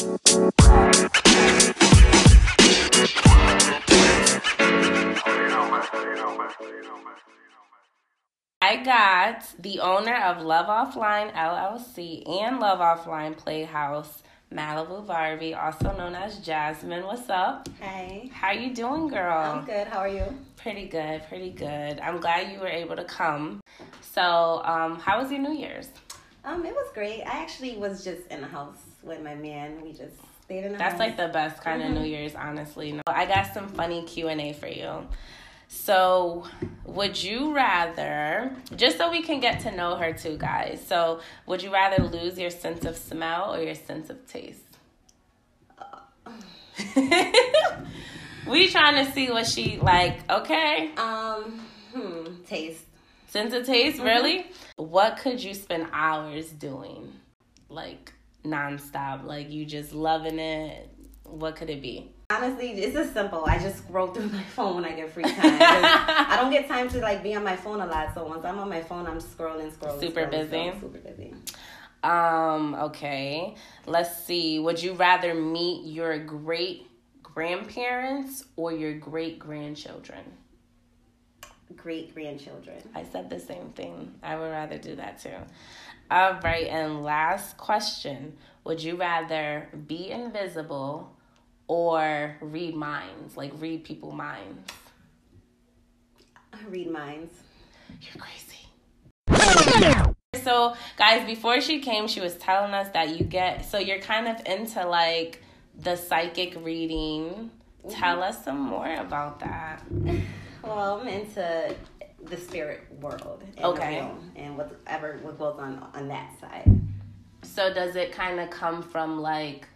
I got the owner of Love Offline LLC and Love Offline Playhouse, Malibu Barbie, also known as Jasmine. What's up? Hey. How you doing, girl? I'm good. How are you? Pretty good, pretty good. I'm glad you were able to come. So, um, how was your New Year's? Um, it was great. I actually was just in the house with my man. We just stayed in the That's house. like the best kind Mm-hmm. of New Year's, honestly. I got some funny Q and A for you. So, would you rather, just so we can get to know her too, guys? So, would you rather lose your sense of smell or your sense of taste? we trying to see what she like. Okay, um, hmm, taste. sense of taste, really? What could you spend hours doing, like nonstop? Like you just loving it. What could it be? Honestly, it's just simple. I just scroll through my phone when I get free time. I don't get time to like be on my phone a lot. So once I'm on my phone, I'm scrolling, scrolling. Super scrolling, busy? scrolling, super busy. Um, okay. Let's see. Would you rather meet your great grandparents or your great grandchildren? Great grandchildren. I said the same thing. I would rather do that too. All right, and last question. Would you rather be invisible or read minds? Like read people minds? I read minds. You're crazy. So, guys, before she came, she was telling us that you get so you're kind of into like the psychic reading. Mm-hmm. Tell us some more about that. Well, I'm into the spirit world. And Okay. Realm and whatever what goes on on that side. So, does it kind of come from like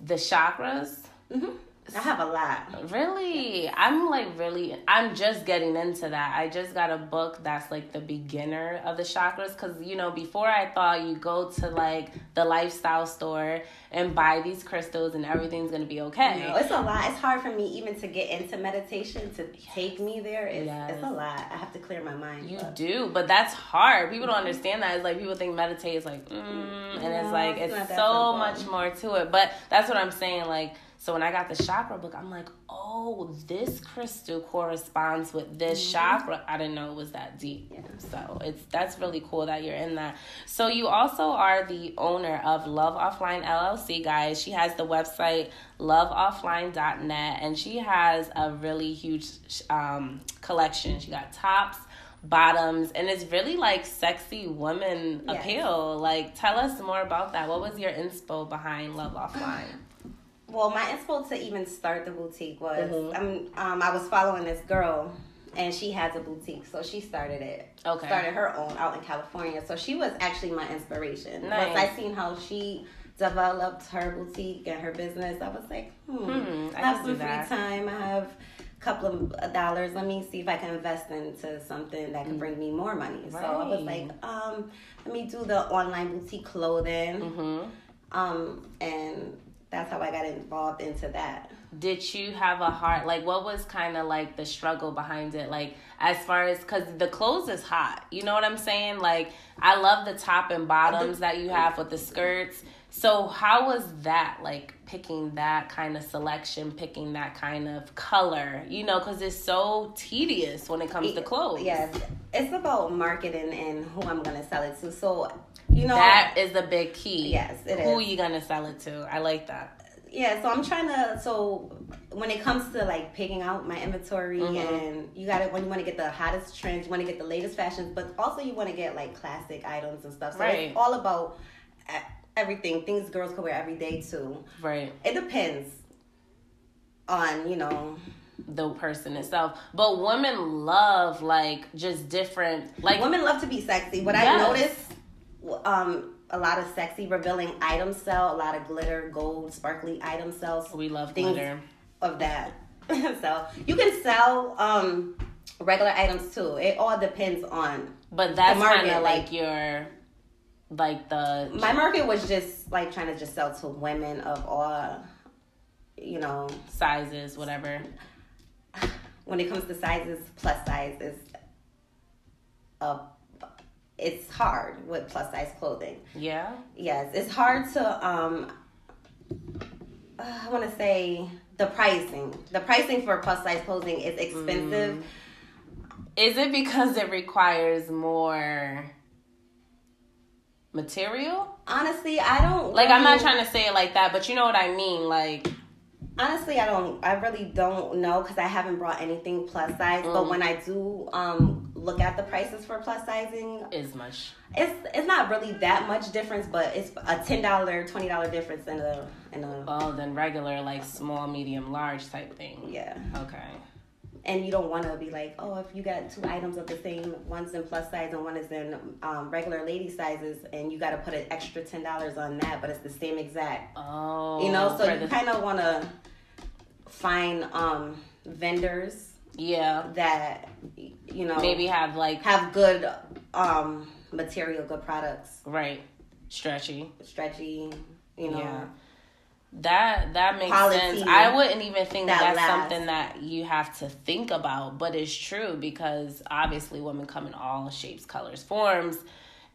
the chakras? hmm I have a lot. Really? I'm like really I'm just getting into that. I just got a book that's like the beginner of the chakras cuz you know before I thought you go to like the lifestyle store and buy these crystals and everything's going to be okay. No, it's a lot. It's hard for me even to get into meditation to take me there. It's, Yes. it's a lot. I have to clear my mind. You but- do, but that's hard. People don't understand that. It's like people think meditate is like, mm, and it's like it's it's so simple. much more to it. But that's what I'm saying. Like, so when I got the chakra book, I'm like, oh, this crystal corresponds with this Mm-hmm. chakra. I didn't know it was that deep. So it's that's really cool that you're in that. So you also are the owner of Love Offline LLC, guys. She has the website loveoffline.net, and she has a really huge um, collection. She got tops bottoms and it's really like sexy woman Yes. appeal like tell us more about that what was your inspo behind love offline Well, my inspo to even start the boutique was Mhm. um, um, I was following this girl, and she has a boutique, so she started it. Okay. Started her own out in California, so she was actually my inspiration. Nice. Once I seen how she developed her boutique and her business, I was like, hmm, Hmm, I I have some free that. time. I have a couple of dollars. Let me see if I can invest into something that can bring me more money. Right. So I was. Like, um, let me do the online boutique clothing. hmm Um, and that's how I got involved into that. did you have a heart like what was kind of like the struggle behind it? Like as far as because the clothes is hot you know what i'm saying? Like i love the top and bottoms that you have with the skirts. So how was that like picking that kind of selection picking that kind of color? You know because it's so tedious when it comes to clothes. Yes, it's about marketing and who I'm gonna sell it to. So, you know, that is the big key Yes, it who is. you gonna sell it to i like that yeah. So I'm trying to. So when it comes to like picking out my inventory, Mm-hmm. and you got to when you want to get the hottest trends, you want to get the latest fashions, but also you want to get like classic items and stuff. So Right. it's all about everything. Things girls can wear every day too. right It depends on you know the person itself. But women love like just different like women love to be sexy. What I Yes. noticed, um, a lot of sexy revealing items sell. A lot of glitter, gold, sparkly items sell. we love things glitter. of that. so you can sell um regular items too. It all depends on. But that's kind of like, like- your like the My market was just like trying to just sell to women of all, you know. sizes, whatever. When it comes to sizes, plus sizes, uh, it's hard with plus size clothing. Yeah. Yes, it's hard to um uh, I want to say the pricing. The pricing for plus size clothing is expensive. Mm. Is it because it requires more material? Honestly, I don't Like I'm not trying to say it like that, but you know what I mean. Like Honestly, I don't. I really don't know because I haven't brought anything plus size. But Mm. when I do um, look at the prices for plus sizing, is much. it's it's not really that much difference, but it's a ten dollar, twenty dollar difference in a in a Oh, then regular like small, medium, large type thing. yeah. Okay. And you don't want to be like, oh, if you got two items of the same, one's in plus size and one is in um, regular lady sizes, and you got to put an extra ten dollars on that, but it's the same exact. Oh. You know, so you the- kind of want to find um, vendors yeah. that you know Maybe have like have good um, material, good products, right stretchy. stretchy. You know, Yeah. That that makes Quality sense. I wouldn't even think that that's lasts. something that you have to think about, but it's true because obviously women come in all shapes, colors, forms,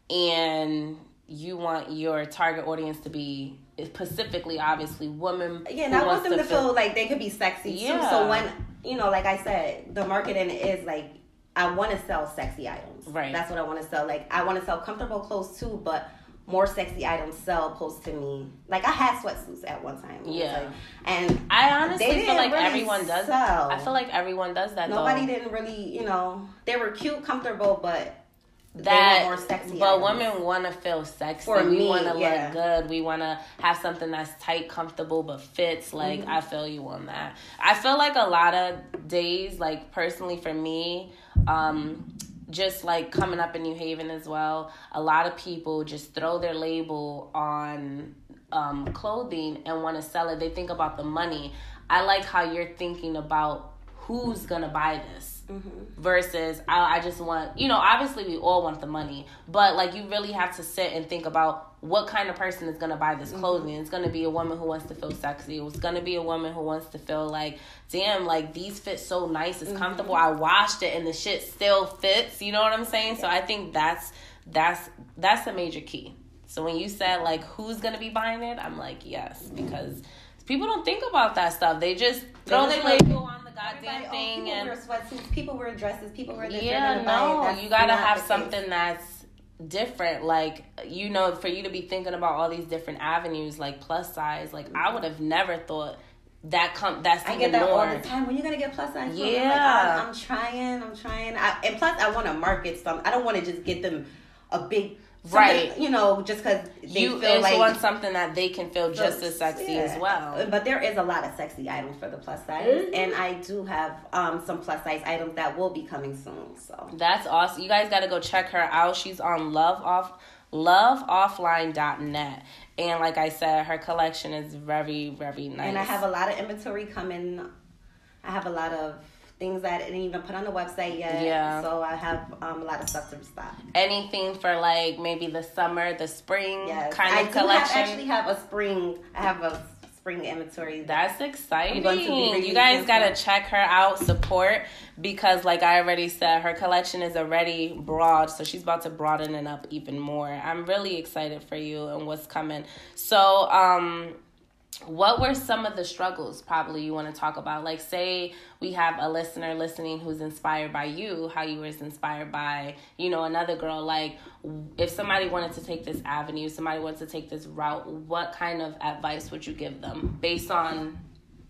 and you want your target audience to be specifically, obviously, women. Yeah, and I want them to feel like they could be sexy too. So when you know, like I said, the marketing is like I want to sell sexy items. Right. That's what I want to sell. Like I want to sell comfortable clothes too, but more sexy items sell opposed to me. Like I had sweatsuits at one time. Yeah. like- and I honestly feel like really everyone does. sell. I feel like everyone does that. nobody though. didn't really, you know, they were cute, comfortable, but that more sexy. but women want to feel sexy. For we want to yeah. look good. We want to have something that's tight comfortable but fits. Like Mm-hmm. i feel you on that. I feel like a lot of days like personally for me um just like coming up in new haven as well a lot of people just throw their label on um clothing and want to sell it. They think about the money. I like how you're thinking about who's gonna buy this Mm-hmm. versus I, I just want you know obviously we all want the money but like you really have to sit and think about what kind of person is going to buy this mm-hmm. clothing. It's going to be a woman who wants to feel sexy. It's going to be a woman who wants to feel like damn like these fit so nice. It's comfortable. Mm-hmm. I washed it and the shit still fits. You know what i'm saying? So i think that's that's that's a major key. So when you said like who's going to be buying it? I'm like yes because people don't think about that stuff they just throw their label on the goddamn oh, thing people and wear sweatsuits, people wear dresses, people wear this. yeah, they're gonna buy it. no, you gotta have case. something that's different. Like you know, for you to be thinking about all these different avenues, like plus size. Like I would have never thought that come. That's I get that more. all the time. When you gonna get plus size? clothes? I'm like, Yeah. I'm, I'm trying. I'm trying. I, and plus, I want to market some. I don't want to just get them a big. Right. You know, just because they You feel is like want something that they can feel just as sexy Yeah. as well. But there is a lot of sexy items for the plus size, Mm-hmm. and I do have um, some plus size items that will be coming soon. So That's awesome. You guys got to go check her out. She's on Love Off loveoffline.net. And like I said, her collection is very, very nice. And I have a lot of inventory coming. I have a lot of things that I didn't even put on the website yet. Yeah. So I have um, a lot of stuff to stock. anything for like maybe the summer, the spring Yes. kind I of collection. Have, actually have a spring. I have a spring inventory. That's exciting. I'm going to be You guys got to check her out, support because like I already said, her collection is already broad, so she's about to broaden it up even more. I'm really excited for you and what's coming. So, um what were some of the struggles probably you want to talk about? Like say we have a listener listening who's inspired by you, how you was inspired by, you know, another girl like if somebody wanted to take this avenue, somebody wants to take this route, what kind of advice would you give them based on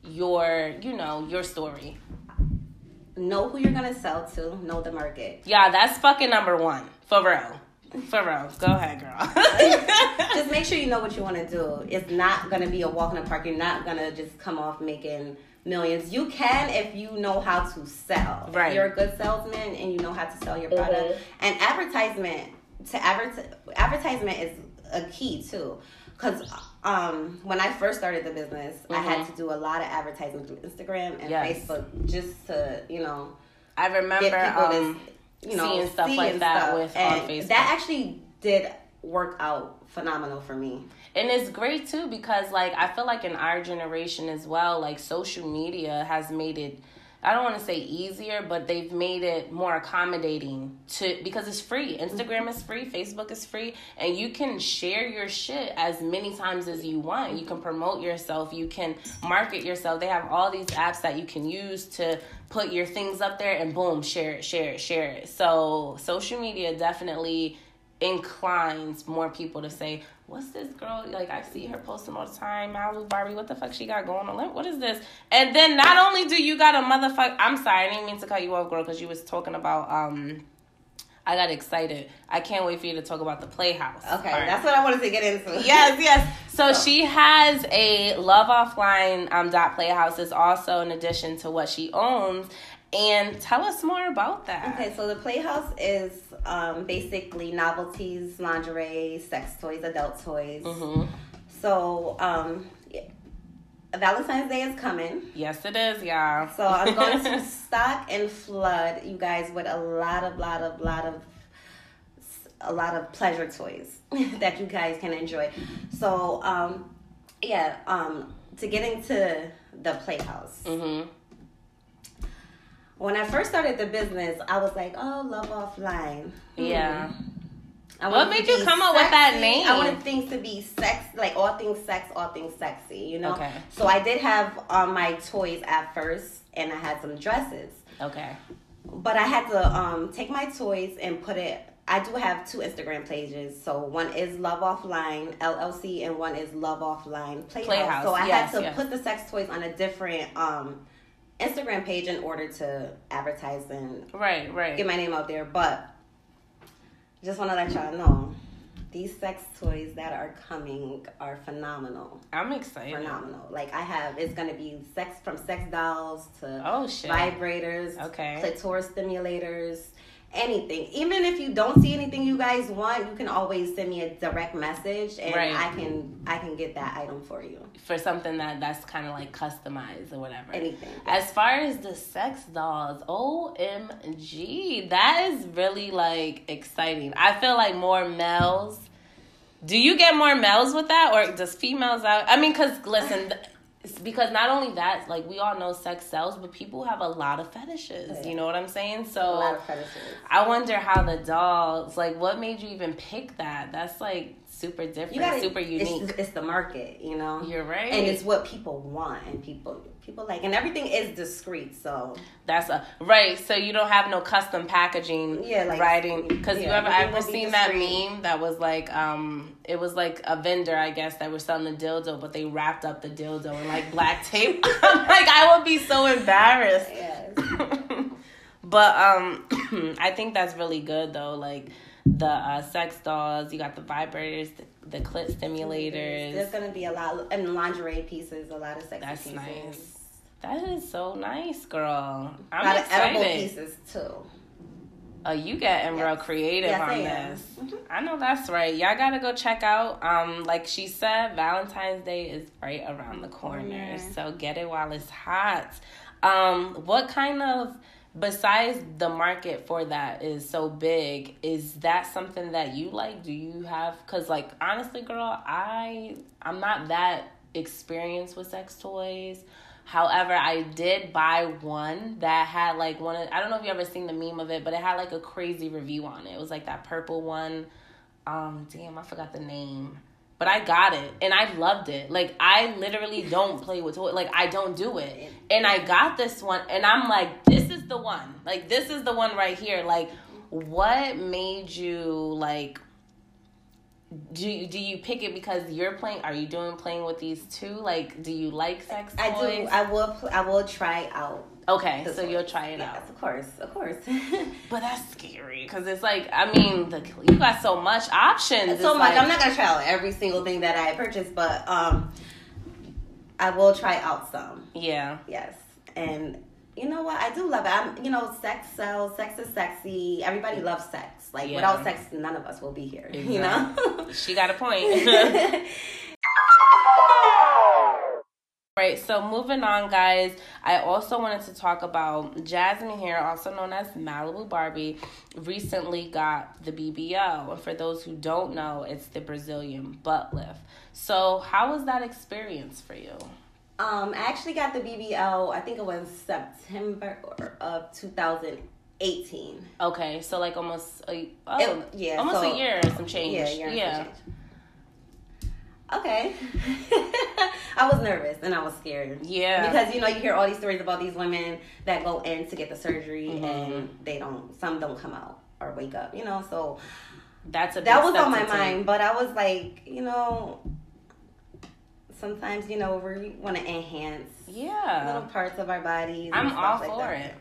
your, you know, your story? know who you're gonna sell to. Know the market. Yeah, that's fucking number 1. For real. For real. Go ahead, girl. Just make sure you know what you want to do. It's not gonna be a walk in the park. You're not gonna just come off making millions. You can if you know how to sell. Right. If you're a good salesman and you know how to sell your product. And advertisement to advert advertisement is a key too. Cause um, when I first started the business, I had to do a lot of advertising through Instagram and Mm-hmm. Yes. Facebook just to you know I remember get people to you know seeing stuff see like that stuff. with- on Facebook. That actually did work out phenomenal for me. And it's great too because like I feel like in our generation as well, like social media has made it I don't want to say easier, but they've made it more accommodating to because it's free. Instagram is free, Facebook is free, and you can share your shit as many times as you want. You can promote yourself, you can market yourself. They have all these apps that you can use to put your things up there and boom, share it, share it, share it. So, social media definitely inclines more people to say, what's this girl? Like I see her posting all the time. Malibu Barbie, what the fuck she got going on? What is this? And then not only do you got a motherfucker. I'm sorry, I didn't mean to cut you off, girl, because you was talking about um. I got excited. I can't wait for you to talk about the Playhouse. Okay, part. that's what I wanted to get into. yes, yes. So, so she has a Love Offline um, dot Playhouse is also in addition to what she owns, and tell us more about that. Okay, so the Playhouse is um, basically novelties, lingerie, sex toys, adult toys. Mm-hmm. So um, Valentine's Day is coming. Yes, it is, y'all. So I'm going to stock and flood you guys with a lot of, lot of, lot of, a lot of pleasure toys that you guys can enjoy. So um, yeah, um, to get into the Playhouse. Mm-hmm when I first started the business, I was like, oh, love offline. Yeah. I what made you come up with that name? I wanted things to be sex, like all things sex, all things sexy, you know? Okay. So I did have um, my toys at first, and I had some dresses. Okay. But I had to um, take my toys and put it. I do have two Instagram pages. So one is Love Offline LLC, and one is Love Offline Playhouse. Playhouse. So I yes, had to yes. put the sex toys on a different um, Instagram page in order to advertise and right, right, get my name out there. But just want to let y'all know these sex toys that are coming are phenomenal. I'm excited. Phenomenal. Like I have, it's gonna be sex from sex dolls to oh shit vibrators, okay, clitoris stimulators, anything. Even if you don't see anything you guys want, you can always send me a direct message and right. I can I can get that item for you. For something that that's kind of like customized or whatever. Anything. As far as the sex dolls, OMG, that is really like exciting. I feel like more males do you get more males with that or does females out? I mean cuz listen, because not only that, like we all know sex sells, but people have a lot of fetishes. You know what I'm saying? So a lot of fetishes. I wonder how the dolls, like, what made you even pick that? That's like super different, gotta, super unique. It's, it's, the market, you know. You're right, and it's what people want, and people people like, and everything is discreet. So that's a right. So you don't have no custom packaging, yeah, like writing. Because yeah, you ever ever seen that meme that was like, um, it was like a vendor, I guess, that was selling the dildo, but they wrapped up the dildo in like black tape. like I would be so embarrassed. Yes. but um, I think that's really good though. Like the uh, sex dolls, you got the vibrators, the, the clit stimulators. There's gonna be a lot and lingerie pieces, a lot of sexy That's pieces. nice. That is so nice, girl. I'm lot excited. of edible pieces too. Oh, you getting yes. real creative yes, on this. Mm-hmm. I know that's right. Y'all gotta go check out. Um, like she said, Valentine's Day is right around the corner. So get it while it's hot. Um, what kind of besides the market for that is so big is that something that you like do you have because like honestly girl i i'm not that experienced with sex toys however i did buy one that had like one of, i don't know if you ever seen the meme of it but it had like a crazy review on it it was like that purple one um damn i forgot the name but I got it and I loved it. Like I literally don't play with toys. Like I don't do it. And I got this one and I'm like, this is the one. Like this is the one right here. Like what made you like do you, do you pick it because you're playing are you doing playing with these two like do you like sex toys? I do I will I will try out Okay, so you'll try it yes, out. Of course, of course. but that's scary because it's like I mean, the, you got so much options. So much. Like, I'm not gonna try out every single thing that I purchased, but um, I will try out some. Yeah. Yes, and you know what? I do love it. I'm, you know, sex sells. Sex is sexy. Everybody loves sex. Like yeah. without sex, none of us will be here. Exactly. You know. she got a point. Right, so moving on, guys, I also wanted to talk about Jasmine here, also known as Malibu Barbie, recently got the BBL. And for those who don't know, it's the Brazilian butt lift. So, how was that experience for you? Um, I actually got the BBL. I think it was September of 2018. Okay, so like almost a oh, It- yeah, almost so- a year and some change. Yeah, yeah. yeah. Okay. I was nervous and I was scared. Yeah. Because you know you hear all these stories about these women that go in to get the surgery Mm-hmm. and they don't. Some don't come out or wake up. You know, so That's a that was on my mind. But I was like, you know, sometimes you know we want to enhance little parts of our bodies. I'm all like for that. it.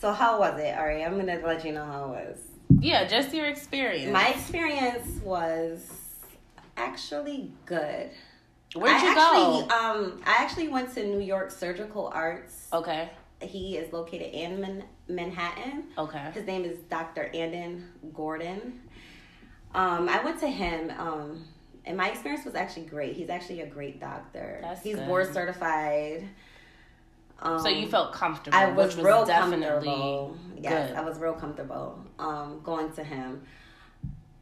So how was it? All right, I'm gonna let you know how it was. Yeah, just your experience. My experience was actually good. Where'd I you actually, go? Um, I actually went to New York Surgical Arts. Okay, He is located in Man- Manhattan. okay. His name is Dr. Andon Gordon. Um, I went to him, um, and my experience was actually great. He's actually a great doctor. That's He's good. board certified. Um, So you felt comfortable, I was, was real comfortable. Yes. I was real comfortable um, going to him.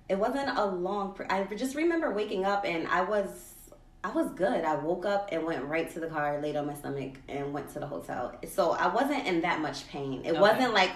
It wasn't a long. Pre- I just remember waking up and I was, I was good. I woke up and went right to the car, laid on my stomach, and went to the hotel. So I wasn't in that much pain. It Okay. wasn't like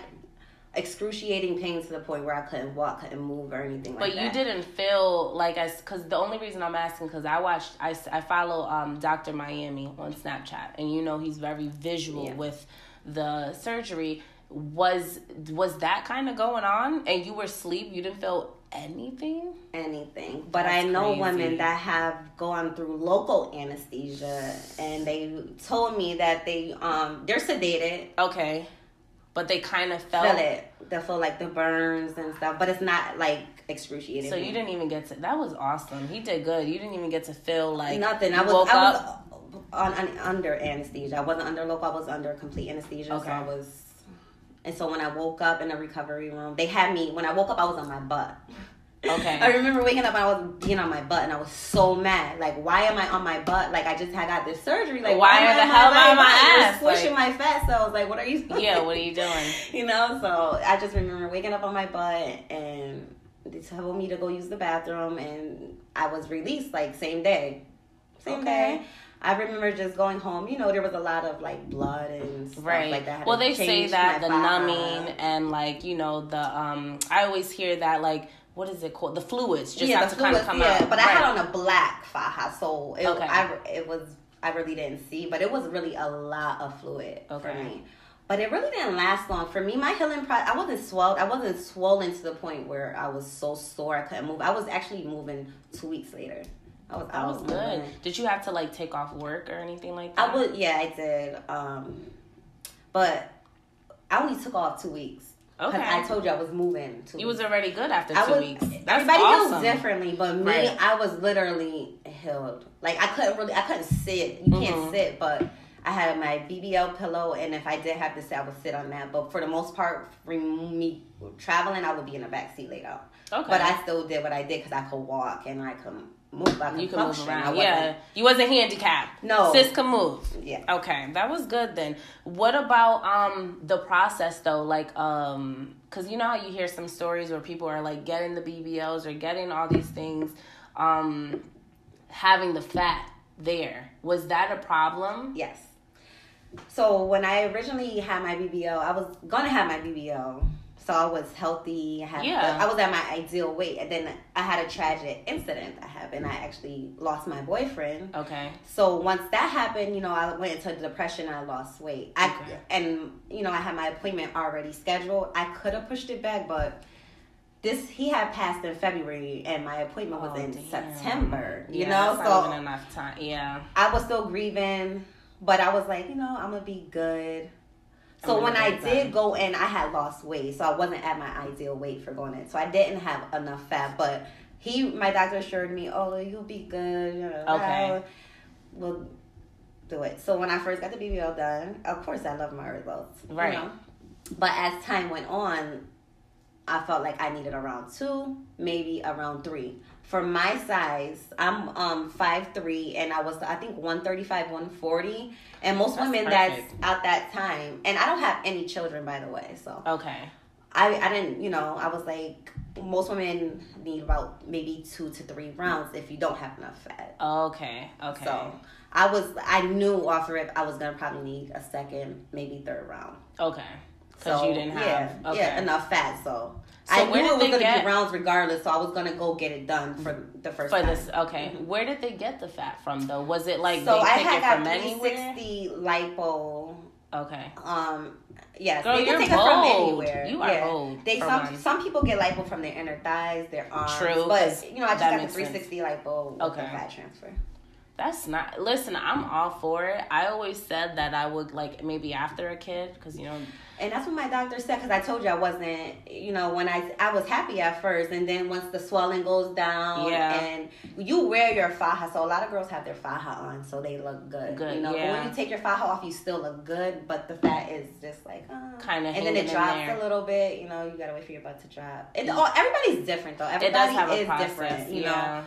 excruciating pain to the point where I couldn't walk, couldn't move, or anything like But that. But you didn't feel like I, because the only reason I'm asking, because I watched, I, I follow um, Dr. Miami on Snapchat, and you know he's very visual Yeah. with the surgery. Was was that kind of going on, and you were asleep? You didn't feel anything? anything. But That's I know crazy. women that have gone through local anesthesia, and they told me that they um they're sedated. Okay, but they kind of felt. it. They feel like the burns and stuff, but it's not like excruciating. So you didn't even get to. That was awesome. He did good. You didn't even get to feel like nothing. I was I was on, on under anesthesia. I wasn't under local. I was under complete anesthesia. Okay. So I was. And so when I woke up in the recovery room, they had me. When I woke up, I was on my butt. Okay. I remember waking up and I was being on my butt, and I was so mad. Like, why am I on my butt? Like, I just had got this surgery. Like, Why am the hell am I on my? You're ass? Squishing Like- my fat cells. Like, what are you? yeah. What are you doing? you know so i just remember waking up on my butt and they told me to go use the bathroom and i was released like same day same Okay. day i remember just going home you know there was a lot of like blood and stuff Right. like that well, they say that the numbing and like you know the um. I always hear that like what is it called? The fluids just yeah the to kind of fluids, come yeah out. but i had on a black faja so it, Okay. I, it was i really didn't see but it was really a lot of fluid for Okay. me but it really didn't last long for me. My healing process, I wasn't swelled. I wasn't swollen to the point where I was so sore I couldn't move. I was actually moving two weeks later. I was That out was good. moving. Did you have to like take off work or anything like that? I would, yeah, I did. Um, but I only took off two weeks. Okay. I told you I was moving. Two You was already good after two was, weeks. That's everybody awesome. feels differently, but me, Right. I was literally healed. Like I couldn't really, I couldn't sit. You can't Mhm. sit, but I had my BBL pillow, and if I did have to sit, I would sit on that. But for the most part, for me traveling, I would be in the back seat laid out. Okay. But I still did what I did because I could walk and I could move. You can move around. Yeah. You wasn't handicapped. No. Sis can move. Yeah. Okay, that was good then. What about um the process though? Like um cuz you know how you hear some stories where people are like getting the BBLs or getting all these things um having the fat there. Was that a problem? Yes. So when I originally had my BBL, I was gonna have my BBL. So I was healthy. I, had, Yeah. I was at my ideal weight, and then I had a tragic incident that happened. I actually lost my boyfriend. Okay. So once that happened, you know, I went into depression. I lost weight. I Okay. and you know I had my appointment already scheduled. I could have pushed it back, but this he had passed in February, and my appointment was Oh, in damn. September. You Yeah, know, that's so not even enough time. Yeah. I was still grieving, but I was like, you know, I'm gonna be good. So when I did done. go in, I had lost weight, so I wasn't at my ideal weight for going in. So I didn't have enough fat, but he, my doctor assured me, oh, you'll be good. Okay. we'll do it. So when I first got the BBL done, of course I love my results, you Right. know? But as time went on, I felt like I needed around two, maybe around three. For my size, I'm um five three, and I was I think one thirty five, one forty, and most That's women perfect. that's at that time, and I don't have any children by the way, so Okay. I I didn't you know I was like most women need about maybe two to three rounds if you don't have enough fat. Okay. Okay. So I was I knew off the rip I was gonna probably need a second, maybe third round. Okay. Because So you didn't have yeah, okay. yeah enough fat. So, So I knew it was gonna get- be rounds regardless. So I was gonna go get it done for the first for time. this. Okay. Where did they get the fat from though? Was it like so they I take had it got from anywhere? 360 lipo. Okay. Um, yes, Girl, they can take it from anywhere. You are yeah. bold They some one. some people get lipo from their inner thighs, their arms. True, but you know I just got the makes sense. 360 lipo with Okay. fat transfer. That's not. Listen, I'm all for it. I always said that I would like maybe after a kid because you know. And that's what my doctor said because I told you I wasn't, you know, when I I was happy at first, and then once the swelling goes down, Yeah. and you wear your faja, so a lot of girls have their faja on, so they look good. Good, you know, but when you take your faja off, you still look good, but the fat is just like uh, Kinda and then it drops there. a little bit. You know, you gotta wait for your butt to drop. It all everybody's different though. Everybody It does have a is process. different. You know, yeah.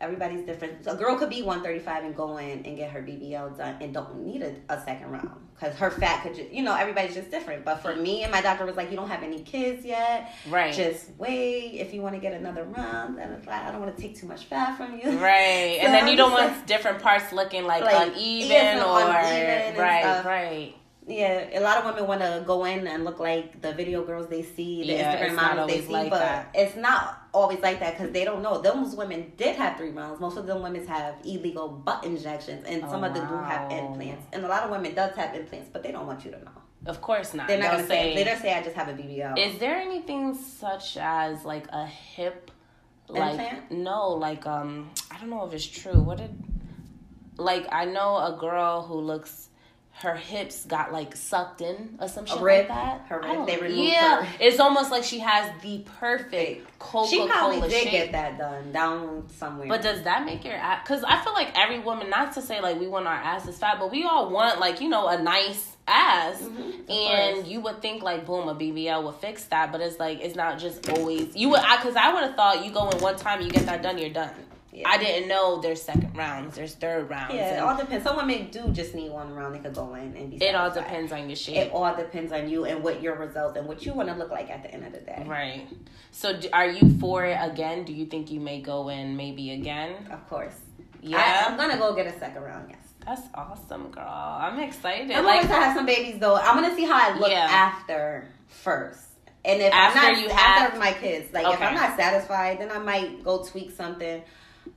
Everybody's different. So a girl could be 135 and go in and get her BBL done and don't need a, a second round because her fat could just, you know, everybody's just different. But for me and my doctor was like, you don't have any kids yet. Right. Just wait. If you want to get another round, then it's like, I don't want to take too much fat from you. Right, So and then you don't want different parts looking like, Like, uneven yes, or uneven right, right. Yeah, a lot of women want to go in and look like the video girls they see, the Yeah, Instagram models they see, like but that. it's not always like that because they don't know. Those women did have three rounds. Most of them women have illegal butt injections, and some Oh, of them do have implants. And a lot of women does have implants, but they don't want you to know. Of course not. They're not gonna say. They don't say I just have a BBL. Is there anything such as like a hip, like Implant? no, like um, I don't know if it's true. What did, like I know a girl who looks, her hips got like sucked in or some shit rib? like that. Her I rib, they removed Yeah, her- it's almost like she has the perfect Coca she probably Cola did shape. get that done down somewhere. But does that make your ass? Because I feel like every woman, not to say like we want our ass asses fat, but we all want like you know a nice ass, Mhm, and course. you would think like boom a BBL would fix that, but it's like it's not just always you would because I, would have thought you go in one time you get that done you're done. Yeah. I didn't know there's second rounds, there's third rounds. yeah, it all depends. Some women do just need one round. They could go in and be. it all depends on your shape. It all depends on you and what your results and what you want to look like at the end of the day. Right. So, are you for it again? Do you think you may go in maybe again? Of course. Yeah. I, am gonna go get a second round. Yes. That's awesome, girl. I'm excited. I'm like gonna have some babies though. I'm gonna see how I look Yeah. after first. And if After I'm not you after have- my kids, like if I'm not satisfied, then I might go tweak something.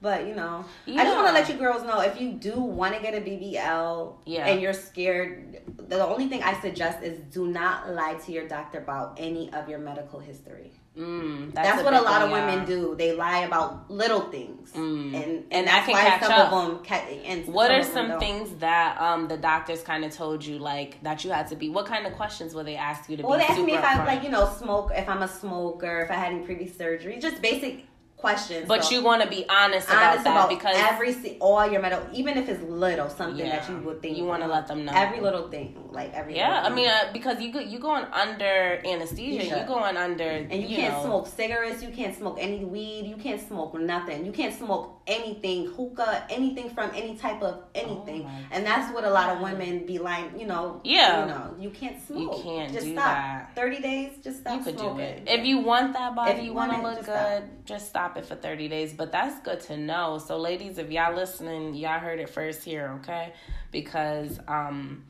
But you know, I just want to let you girls know if you do want to get a BBL Yeah. and you're scared, the only thing I suggest is do not lie to your doctor about any of your medical history. Mm, That's, a what a lot of one, yeah. women do. They lie about little things, Mm. and and, And that's that can why catch some up. of them. Ca- and What are some don't. things that um the doctors kind of told you like that you had to be? What kind of questions will they ask you to Well, be Well, they asked me if I like you know smoke, if I'm a smoker, if I had any previous surgery, just basic questions. But So, you want to be honest about honest that about because every all your medical, even if it's little, something Yeah. that you would think You wanna let them know. every little thing, like every yeah, I mean uh, because you go, you going under anesthesia, You you should. going under and you, can't know, smoke cigarettes, you can't smoke any weed, you can't smoke nothing, you can't smoke anything, hookah, anything from any type of anything, Oh and that's what a lot of women be like, you know, Yeah. you know, you can't smoke, You can't just do stop. that. Thirty days, just stop You could smoking. do it if you want that body. If you you want to look good. Just stop it for thirty days. But that's good to know. So, ladies, if y'all listening, y'all heard it first here, okay? Because um,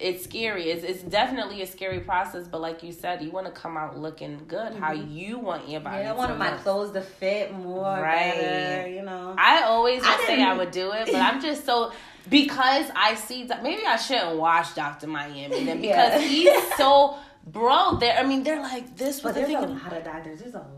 it's scary. It's it's definitely a scary process. But like you said, you want to come out looking good. How you want your body. Mm-hmm. Yeah, I to wanted my clothes to fit more, Right. better, you know. I always I say I would do it, but I'm just so because I see maybe I shouldn't watch Doctor Miami then Yeah. because he's so bro. There, I mean, they're like this but there's a lot of doctors. There's a lot.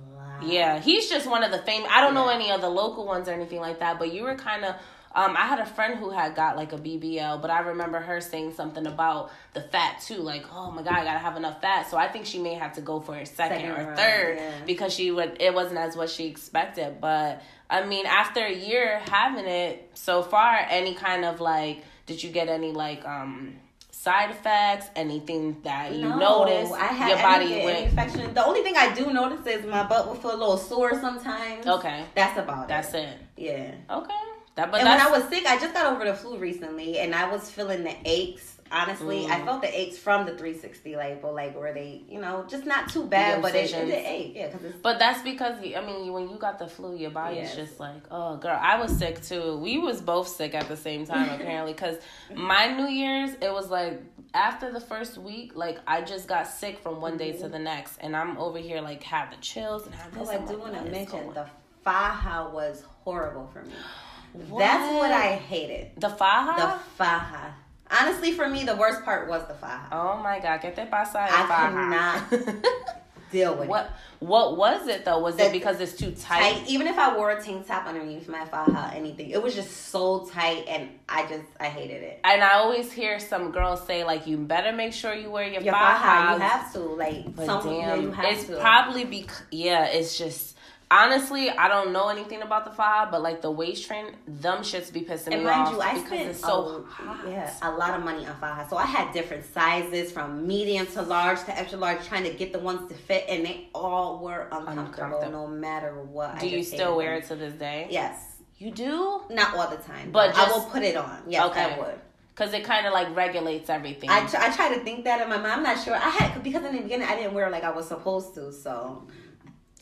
Yeah, he's just one of the famous. I don't know any of the local ones or anything like that, but you were kind of. Um, I had a friend who had got like a BBL, but I remember her saying something about the fat too. Like, oh my god, I gotta have enough fat. So I think she may have to go for a second, Second or round, third yeah. because she would. It wasn't as what she expected. But I mean, after a year having it so far, any kind of like, did you get any like um side effects? Anything that you No, noticed? I had your body any went. infection. The only thing I do notice is my butt will feel a little sore sometimes. Okay, That's about that's it. it. Yeah. Okay, that but and when I was sick, I just got over the flu recently, and I was feeling the aches. Honestly, Mm. I felt the aches from the 360 lipo, like where they, you know, just not too bad, but it, it, it ache. Yeah, But that's because I mean, when you got the flu, your body's Yes. just like, oh, girl. I was sick too. We was both sick at the same time apparently. Because my New Year's, it was like after the first week, like I just got sick from one day to the next, and I'm over here like have the chills and Oh, this. I I'm do want to mention the faja was horrible for me. What? That's what I hated. the faja. The faja. Honestly, for me, the worst part was the faja. oh my god, get that pasa I faja. cannot Deal with what what was it though? Was The- it because it's too tight? Tight. Even if I wore a tank top underneath my faja, anything, it was just so tight, and I just I hated it. And I always hear some girls say like, you better make sure you wear your, Your fajas. faja, you have to like But some. damn, you have it's to. probably because yeah, it's just honestly I don't know anything about the five, but like the waist train, them shits be pissing And me mind off you, I because spent it's so a, yeah a lot of money on faja. So I had different sizes from medium to large to extra large, trying to get the ones to fit, and they all were uncomfortable, Uncomfortable. no matter what. Do I you still wear them. it to this day? Yes, You do? not all the time, But but I will put it on. Yes, Okay. I would. Because it kind of like regulates everything. I, tr- I try to think that in my mind. I'm not sure. I had because in the beginning I didn't wear like I was supposed to. So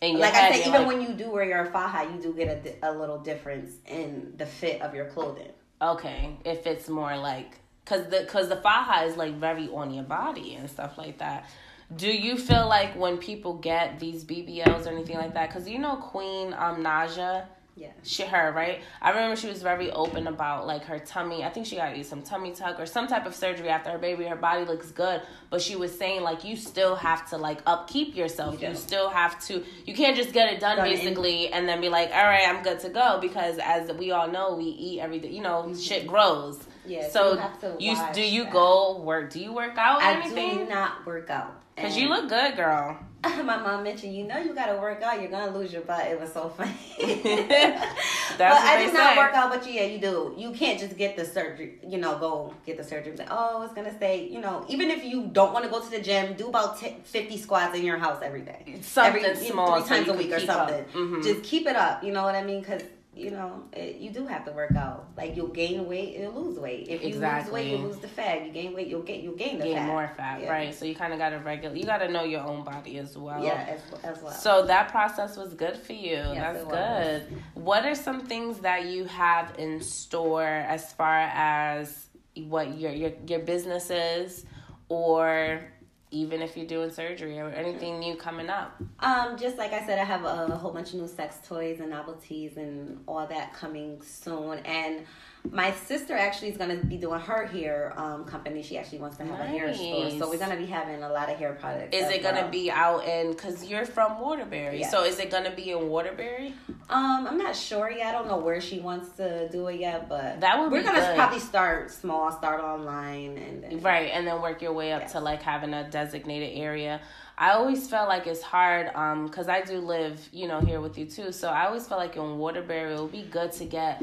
Your like I said, even like, when you do wear your faja, you do get a, a little difference in the fit of your clothing. okay, if it's more like because the because the faja is like very on your body and stuff like that. Do you feel like when people get these BBLs or anything like that? Because you know Queen um Naija. Yeah. she her right? I remember she was very open about like her tummy. I think she got to use some tummy tuck or some type of surgery after her baby. Her body looks good. But she was saying like you still have to like upkeep yourself. You you still have to you can't just get it done, Done in- basically and then be like all right i'm good to go because as we all know we eat everything you know mm-hmm. shit grows. Yeah, so you you do you that. go work do you work out or I anything? do not work out. because you look good girl My mom mentioned, you know, you gotta work out. You're gonna lose your butt. It was so funny. That's but what I do not say. work out. But yeah, you do. You can't just get the surgery. You know, go get the surgery. Like, oh, it's gonna stay. You know, even if you don't want to go to the gym, do about 10, 50 squats in your house every day. something every, small three times you a week or something. Mhm. Just keep it up. You know what I mean? Because you know it, you do have to work out. Like you'll gain weight, you'll lose weight. If you Exactly. lose weight, you lose the fat. You gain weight, you'll get you gain the gain fat. more fat, Yeah. right? So you kind of got to regulate. You got to know your own body as well. Yeah, as, as well. So that process was good for you. That's it was. good. What are some things that you have in store as far as what your your your business is, or even if you're doing surgery or anything new coming up? Um, just like I said, I have a whole bunch of new sex toys and novelties and all that coming soon. And my sister actually is gonna be doing her hair um company. She actually wants to have a hair store, so we're gonna be having a lot of hair products. Is it gonna be out in? Cause you're from Waterbury, so is it gonna be in Waterbury? Um, I'm not sure yet. I don't know where she wants to do it yet, but That would we're gonna probably start small, start online, and then Right, and then work your way up Yes. to like having a designated area. I always felt like it's hard um cuz I do live, you know, here with you too. So I always felt like in Waterbury it would be good to get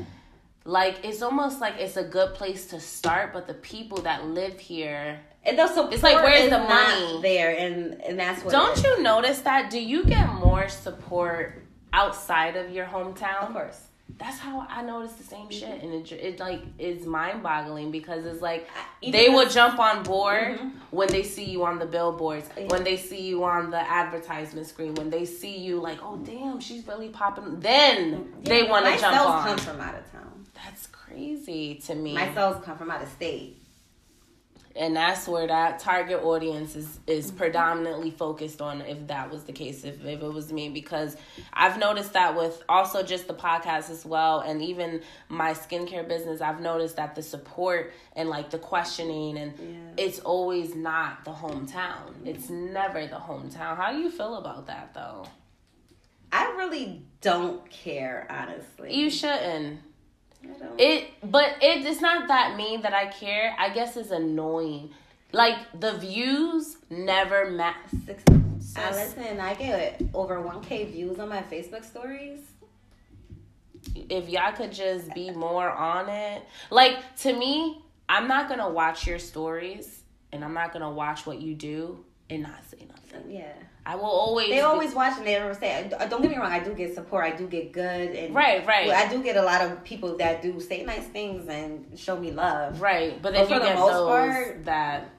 like it's almost like it's a good place to start, but the people that live here and the support It's like, where's the money? there, and and that's what. Don't you notice that? Do you get more support outside of your hometown? Of course. That's how I noticed the same shit, and it, it like is mind boggling because it's like Even they will jump on board Mhm. when they see you on the billboards, Yeah. when they see you on the advertisement screen, when they see you like, oh damn, she's really popping. Then they want to my jump cells on. come from out of town. That's crazy to me. My cells come from out of state. And that's where that target audience is is mm-hmm. predominantly focused on if that was the case if, if it was me because i've noticed that with also just the podcast as well and even my skincare business i've noticed that the support and like the questioning and Yeah. it's always not the hometown mm-hmm. it's never the hometown how do you feel about that though I really don't care, honestly. you shouldn't. It, but it, it's not that mean that I care. I guess it's annoying. Like the views never match. Six, I ah, listen, I get over 1K views on my Facebook stories. If y'all could just be more on it, like to me, I'm not gonna watch your stories and I'm not gonna watch what you do and not say nothing. Yeah. I will always. They always watch and they ever say, uh, "Don't get me wrong, I do get support. I do get good and right, right. I do get a lot of people that do say nice things and show me love. Right, but then but you get those part, that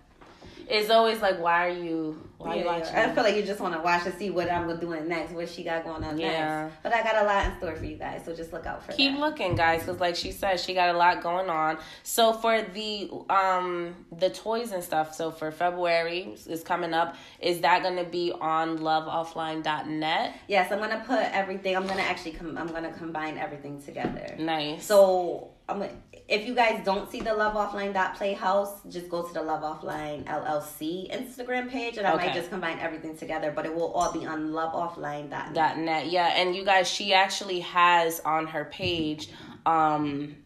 it's always like, why are you? Why yeah, you watching? I feel like you just want to watch to see what I'm doing next, what she got going on yeah. next. But I got a lot in store for you guys, so just look out for. Keep that. looking, guys, because like she said, she got a lot going on. So for the um the toys and stuff, so for February is coming up. Is that going to be on loveoffline.net? Yes, I'm gonna put everything. I'm gonna actually com- I'm gonna combine everything together. Nice. So I'm if you guys don't see the Love Offline Playhouse, just go to the Love Offline LLC Instagram page, and I okay. Might just combine everything together. But it will all be on loveoffline.net. Dot net, yeah. And you guys, she actually has on her page um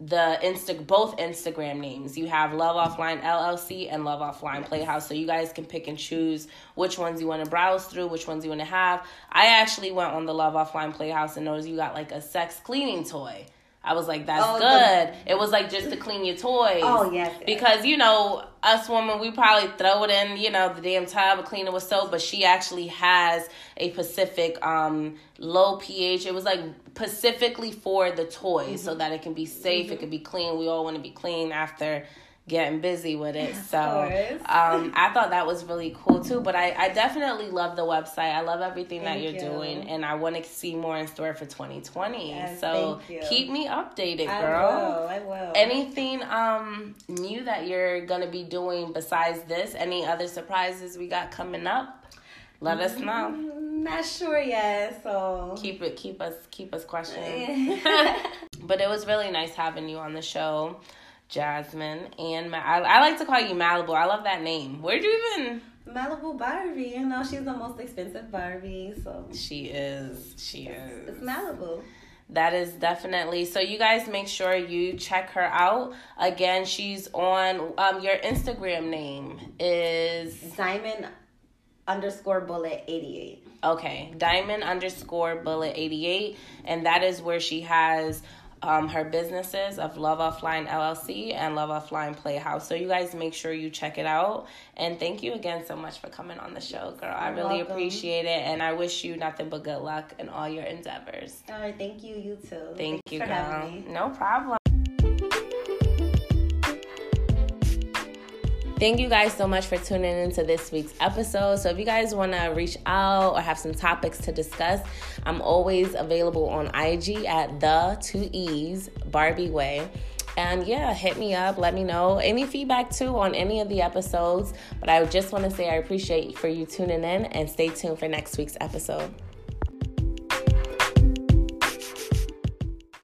the insta both Instagram names. You have Love Offline LLC and Love Offline Playhouse. So you guys can pick and choose which ones you want to browse through, which ones you want to have. I actually went on the Love Offline Playhouse and noticed you got like a sex cleaning toy. I was like, that's oh, good. The- it was like just to clean your toys. Oh, yes, yes. Because, you know, us women, we probably throw it in, you know, the damn tub and clean it with soap, but she actually has a Pacific um, low pH. It was like specifically for the toys mm-hmm. so that it can be safe, mm-hmm. it can be clean. We all want to be clean after getting busy with it. So um, I thought that was really cool too. But I, I definitely love the website. I love everything thank that you're you. doing, and I want to see more in store for 2020. Yes, so keep me updated, girl. I will. I will. Anything um new that you're gonna be doing besides this? Any other surprises we got coming up? Let us know. Mm, not sure yet, so keep it, keep us, keep us questioning. but it was really nice having you on the show. Jasmine and Ma- I, I like to call you Malibu. I love that name. Where'd you even? Malibu Barbie. You know she's the most expensive Barbie, so she is. She is. It's Malibu. That is definitely so. You guys make sure you check her out. Again, she's on. Um, your Instagram name is Diamond underscore bullet eighty eight. Okay, Diamond underscore bullet eighty eight, and that is where she has um, her businesses of Love Offline LLC and Love Offline Playhouse. So you guys make sure you check it out. And thank you again so much for coming on the show, girl. I really welcome. appreciate it, and I wish you nothing but good luck in all your endeavors. All right, thank you. You too. Thank Thanks you, girl. No problem. Thank you guys so much for tuning into this week's episode. So, if you guys want to reach out or have some topics to discuss, I'm always available on IG at the two E's Barbie Way. And yeah, hit me up. Let me know any feedback too on any of the episodes. But I just want to say I appreciate for you tuning in and stay tuned for next week's episode.